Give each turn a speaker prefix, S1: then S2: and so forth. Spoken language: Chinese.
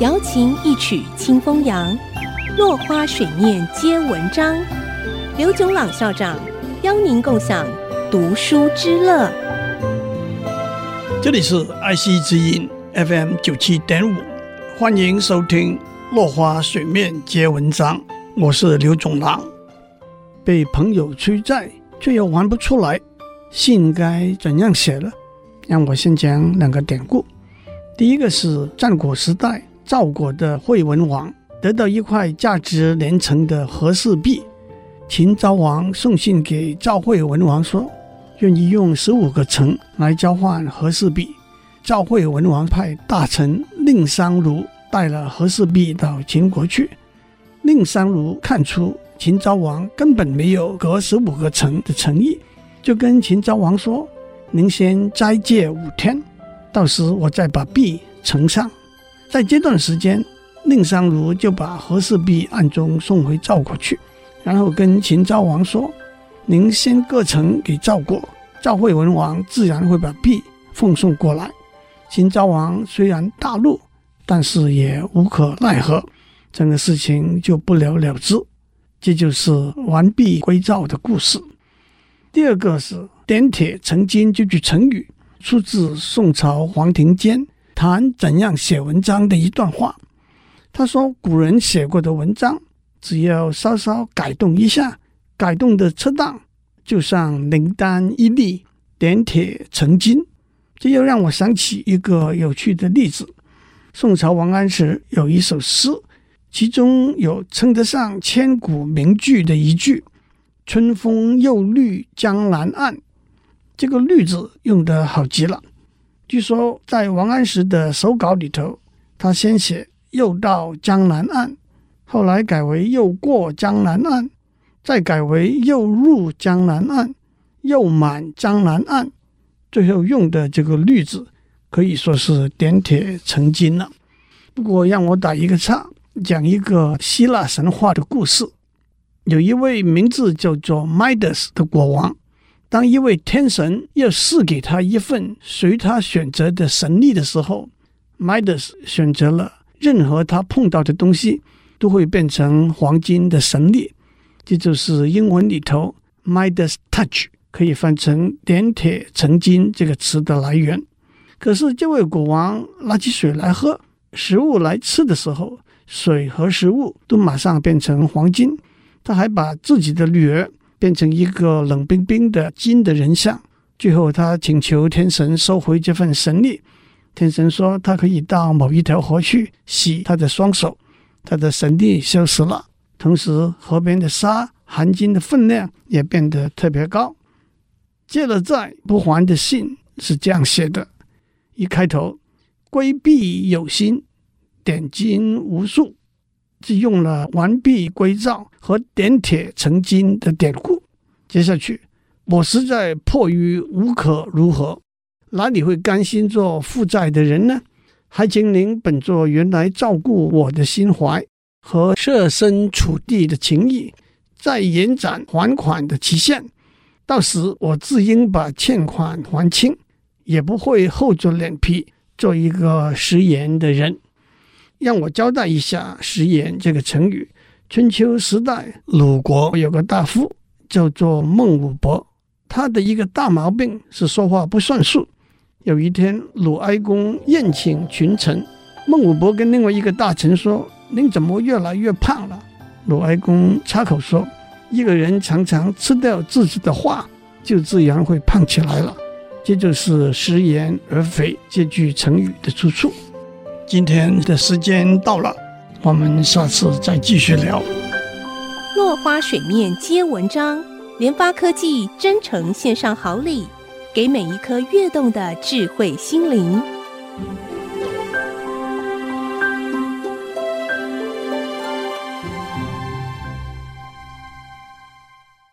S1: 瑶琴一曲清风扬，落花水面皆文章。刘炯朗校长邀您共享读书之乐。
S2: 这里是爱惜之音 FM 九七点五，欢迎收听《落花水面皆文章》，我是刘炯朗。被朋友催债，却又还不出来，信该怎样写呢？让我先讲两个典故。第一个是战国时代赵国的惠文王得到一块价值连城的和氏璧。秦昭王送信给赵惠文王说，愿意用十五个城来交换和氏璧。赵惠文王派大臣蔺相如带了和氏璧到秦国去。蔺相如看出秦昭王根本没有隔十五个城的诚意，就跟秦昭王说：“您先斋戒五天，到时我再把璧呈上。”在这段时间，蔺相如就把和氏璧暗中送回赵国去。然后跟秦昭王说：“您先割城给赵国，赵惠文王自然会把璧奉送过来。”秦昭王虽然大怒，但是也无可奈何，整个事情就不了了之。这就是完璧归赵的故事。第二个是“点铁成金”这句成语，出自宋朝黄庭坚谈怎样写文章的一段话。他说：“古人写过的文章。”只要稍稍改动一下，改动的恰当，就像灵丹一粒，点铁成金。这又让我想起一个有趣的例子：宋朝王安石有一首诗，其中有称得上千古名句的一句“春风又绿江南岸”。这个“绿”字用得好极了。据说在王安石的手稿里头，他先写“又到江南岸”。后来改为又过江南岸，再改为又入江南岸，又满江南岸，最后用的这个“绿”字可以说是点铁成金了。不过让我打一个岔，讲一个希腊神话的故事。有一位名字叫做 Midas 的国王，当一位天神要赐给他一份随他选择的神力的时候，Midas 选择了任何他碰到的东西。都会变成黄金的神力，这就是英文里头 Midas Touch 可以翻成“点铁成金”这个词的来源。可是这位国王拿起水来喝，食物来吃的时候，水和食物都马上变成黄金。他还把自己的女儿变成一个冷冰冰的金的人像。最后，他请求天神收回这份神力。天神说，他可以到某一条河去洗他的双手。他的神力消失了，同时河边的沙含金的分量也变得特别高。借了债不还的信是这样写的：一开头归璧有心，点金无数，就用了完璧归赵和点铁成金的典故。接下去，我实在迫于无可如何，哪里会甘心做负债的人呢？还请您本着原来照顾我的心怀和设身处地的情谊，再延展还款的期限。到时我自应把欠款还清，也不会厚着脸皮做一个食言的人。让我交代一下“食言”这个成语。春秋时代，鲁国有个大夫叫做孟武伯，他的一个大毛病是说话不算数。有一天，鲁哀公宴请群臣，孟武伯跟另外一个大臣说：“您怎么越来越胖了？”鲁哀公插口说：“一个人常常吃掉自己的话，就自然会胖起来了。”这就是“食言而肥”这句成语的出处。今天的时间到了，我们下次再继续聊。
S1: 落花水面皆文章，联发科技真诚献上好礼。给每一颗跃动的智慧心灵。